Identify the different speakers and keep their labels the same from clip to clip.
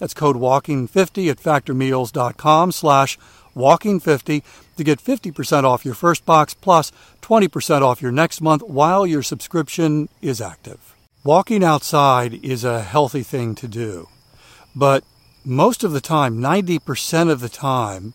Speaker 1: That's code WALKING50 at factormeals.com slash WALKING50 to get 50% off your first box plus 20% off your next month while your subscription is active. Walking outside is a healthy thing to do, but most of the time, 90% of the time,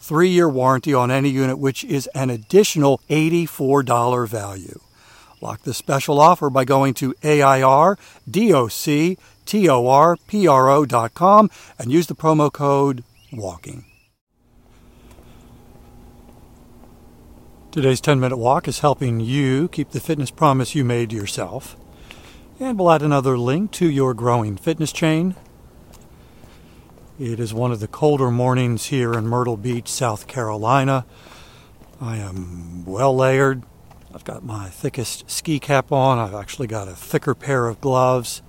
Speaker 1: three year warranty on any unit, which is an additional $84 value. Lock this special offer by going to AIRDOCTORPRO.com and use the promo code WALKING. Today's 10 minute walk is helping you keep the fitness promise you made to yourself. And we'll add another link to your growing fitness chain it is one of the colder mornings here in Myrtle Beach, South Carolina. I am well layered. I've got my thickest ski cap on. I've actually got a thicker pair of gloves,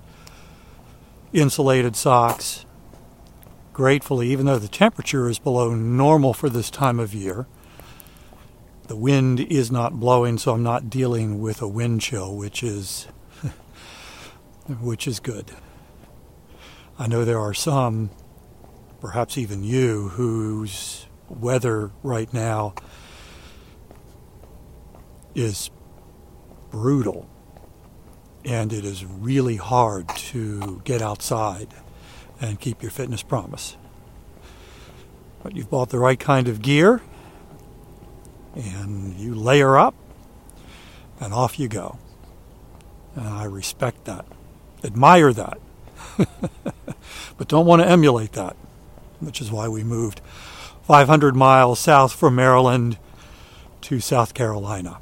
Speaker 1: insulated socks. Gratefully, even though the temperature is below normal for this time of year, the wind is not blowing, so I'm not dealing with a wind chill, which is which is good. I know there are some perhaps even you, whose weather right now is brutal and it is really hard to get outside and keep your fitness promise. But you've bought the right kind of gear and you layer up and off you go. And I respect that, admire that, but don't want to emulate that which is why we moved 500 miles south from Maryland to South Carolina.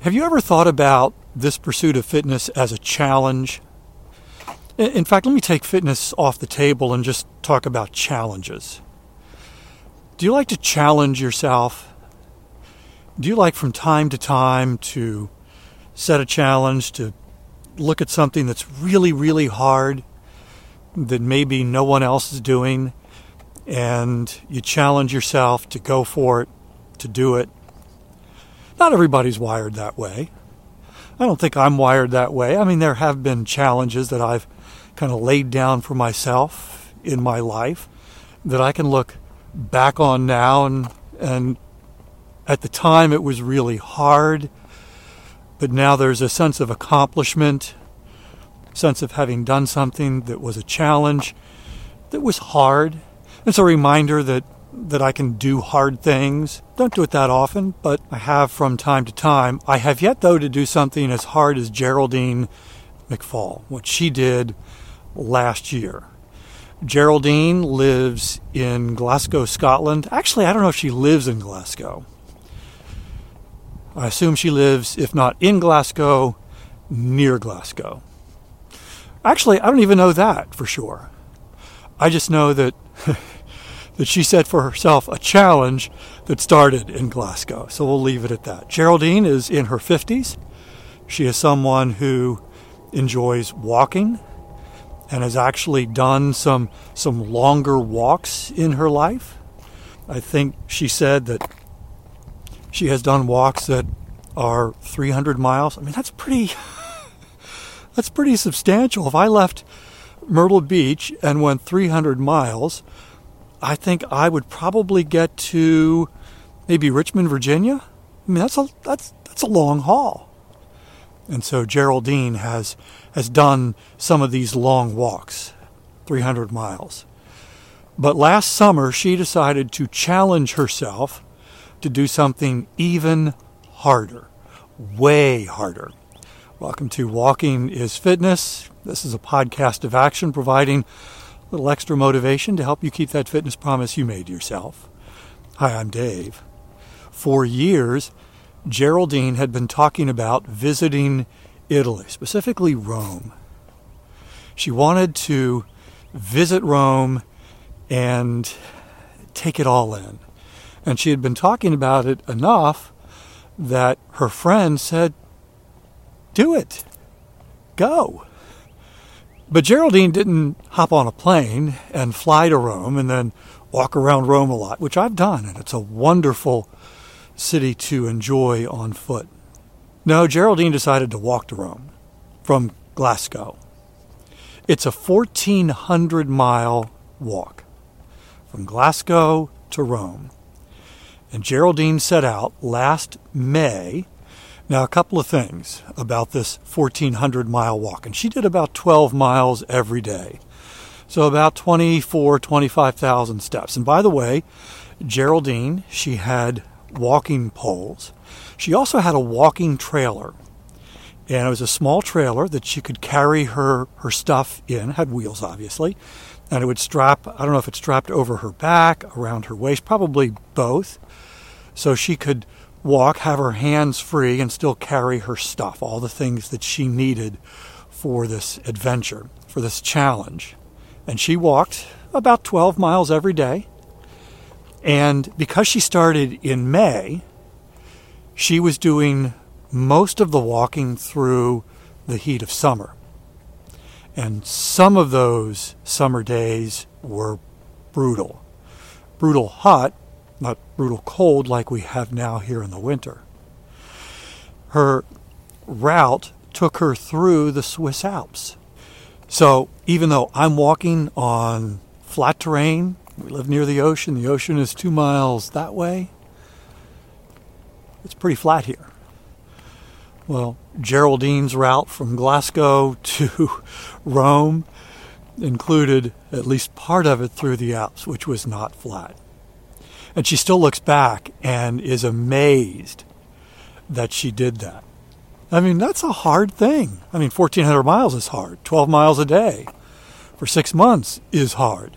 Speaker 1: Have you ever thought about this pursuit of fitness as a challenge? In fact, let me take fitness off the table and just talk about challenges. Do you like to challenge yourself? Do you like from time to time to set a challenge, to look at something that's really, really hard that maybe no one else is doing, and you challenge yourself to go for it, to do it. Not everybody's wired that way. I don't think I'm wired that way. I mean, there have been challenges that I've kind of laid down for myself in my life that I can look back on now and and at the time it was really hard but now there's a sense of accomplishment sense of having done something that was a challenge, that was hard. It's a reminder that, that I can do hard things. Don't do it that often, but I have from time to time. I have yet, though, to do something as hard as Geraldine McFaul, what she did last year. Geraldine lives in Glasgow, Scotland. Actually, I don't know if she lives in Glasgow. I assume she lives, if not in Glasgow, near Glasgow. Actually, I don't even know that for sure. I just know that that she set for herself a challenge that started in Glasgow. So we'll leave it at that. Geraldine is in her 50s. She is someone who enjoys walking and has actually done some some longer walks in her life. I think she said that she has done walks that are 300 miles. I mean, that's pretty that's pretty substantial. If I left Myrtle Beach and went 300 miles, I think I would probably get to maybe Richmond, Virginia. I mean, that's a that's that's a long haul. And so Geraldine has has done some of these long walks, 300 miles. But last summer she decided to challenge herself to do something even harder, way harder. Welcome to Walking is Fitness. This is a podcast of action providing a little extra motivation to help you keep that fitness promise you made yourself. Hi, I'm Dave. For years, Geraldine had been talking about visiting Italy, specifically Rome. She wanted to visit Rome and take it all in. And she had been talking about it enough that her friend said, Do it. Go. But Geraldine didn't hop on a plane and fly to Rome and then walk around Rome a lot, which I've done, and it's a wonderful city to enjoy on foot. No, Geraldine decided to walk to Rome from Glasgow. It's a 1,400 mile walk from Glasgow to Rome. And Geraldine set out last May. Now, a couple of things about this 1,400 mile walk. And she did about 12 miles every day. So about 24, 25,000 steps. And by the way, Geraldine, she had walking poles. She also had a walking trailer. And it was a small trailer that she could carry her, her stuff in, had wheels obviously. And it would strap, I don't know if it strapped over her back, around her waist, probably both so she could walk, have her hands free, and still carry her stuff, all the things that she needed for this adventure, for this challenge. And she walked about 12 miles every day. And because she started in May, she was doing most of the walking through the heat of summer. And some of those summer days were brutal. Brutal hot not brutal cold like we have now here in the winter. Her route took her through the Swiss Alps. So even though I'm walking on flat terrain, we live near the ocean, the ocean is two miles that way, it's pretty flat here. Well, Geraldine's route from Glasgow to Rome included at least part of it through the Alps, which was not flat. And she still looks back and is amazed that she did that. I mean, that's a hard thing. I mean, 1,400 miles is hard. 12 miles a day for six months is hard.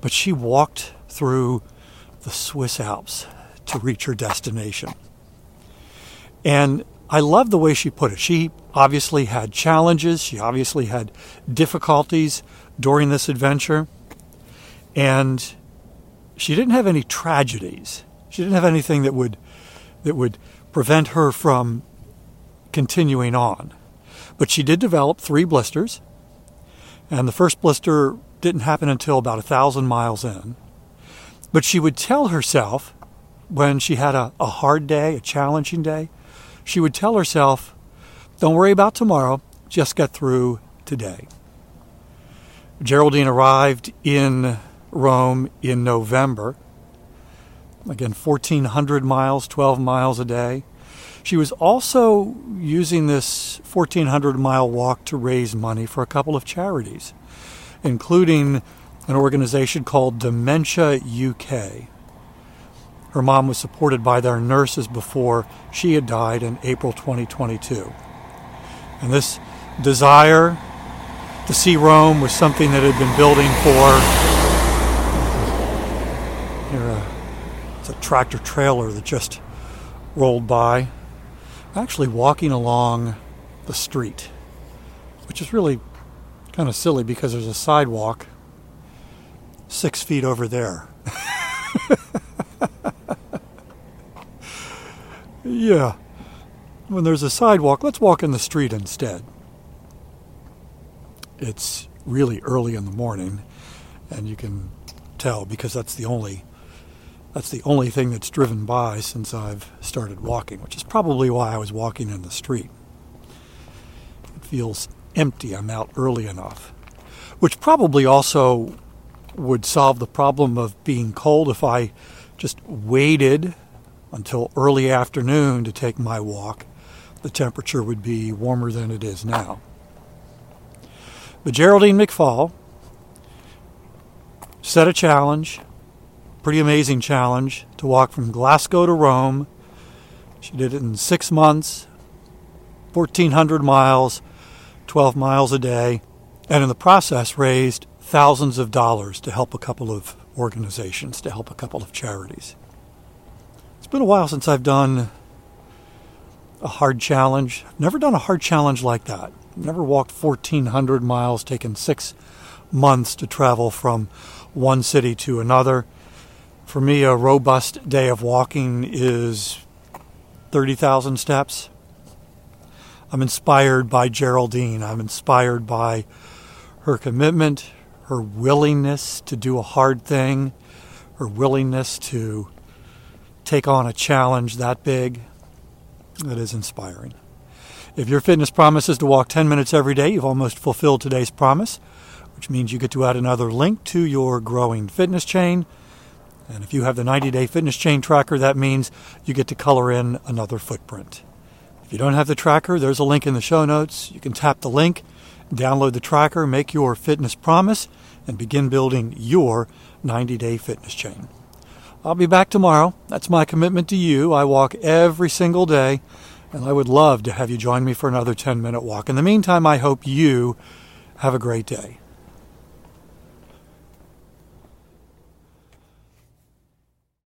Speaker 1: But she walked through the Swiss Alps to reach her destination. And I love the way she put it. She obviously had challenges, she obviously had difficulties during this adventure. And she didn't have any tragedies. She didn't have anything that would that would prevent her from continuing on. But she did develop three blisters, and the first blister didn't happen until about a thousand miles in. But she would tell herself when she had a, a hard day, a challenging day, she would tell herself, Don't worry about tomorrow, just get through today. Geraldine arrived in Rome in November. Again, 1,400 miles, 12 miles a day. She was also using this 1,400 mile walk to raise money for a couple of charities, including an organization called Dementia UK. Her mom was supported by their nurses before she had died in April 2022. And this desire to see Rome was something that had been building for. Here, uh, it's a tractor trailer that just rolled by. I'm Actually, walking along the street, which is really kind of silly because there's a sidewalk six feet over there. yeah. When there's a sidewalk, let's walk in the street instead. It's really early in the morning, and you can tell because that's the only that's the only thing that's driven by since I've started walking, which is probably why I was walking in the street. It feels empty. I'm out early enough, which probably also would solve the problem of being cold if I just waited until early afternoon to take my walk. The temperature would be warmer than it is now. But Geraldine McFaul set a challenge, pretty amazing challenge, to walk from Glasgow to Rome. She did it in six months, 1,400 miles, 12 miles a day, and in the process raised thousands of dollars to help a couple of organizations, to help a couple of charities. It's been a while since I've done a hard challenge. I've never done a hard challenge like that. Never walked 1,400 miles, taken six months to travel from one city to another. For me, a robust day of walking is 30,000 steps. I'm inspired by Geraldine. I'm inspired by her commitment, her willingness to do a hard thing, her willingness to take on a challenge that big, that is inspiring. If your fitness promise is to walk 10 minutes every day, you've almost fulfilled today's promise, which means you get to add another link to your growing fitness chain. And if you have the 90 day fitness chain tracker, that means you get to color in another footprint. If you don't have the tracker, there's a link in the show notes. You can tap the link Download the tracker, make your fitness promise, and begin building your 90 day fitness chain. I'll be back tomorrow. That's my commitment to you. I walk every single day, and I would love to have you join me for another 10 minute walk. In the meantime, I hope you have a great day.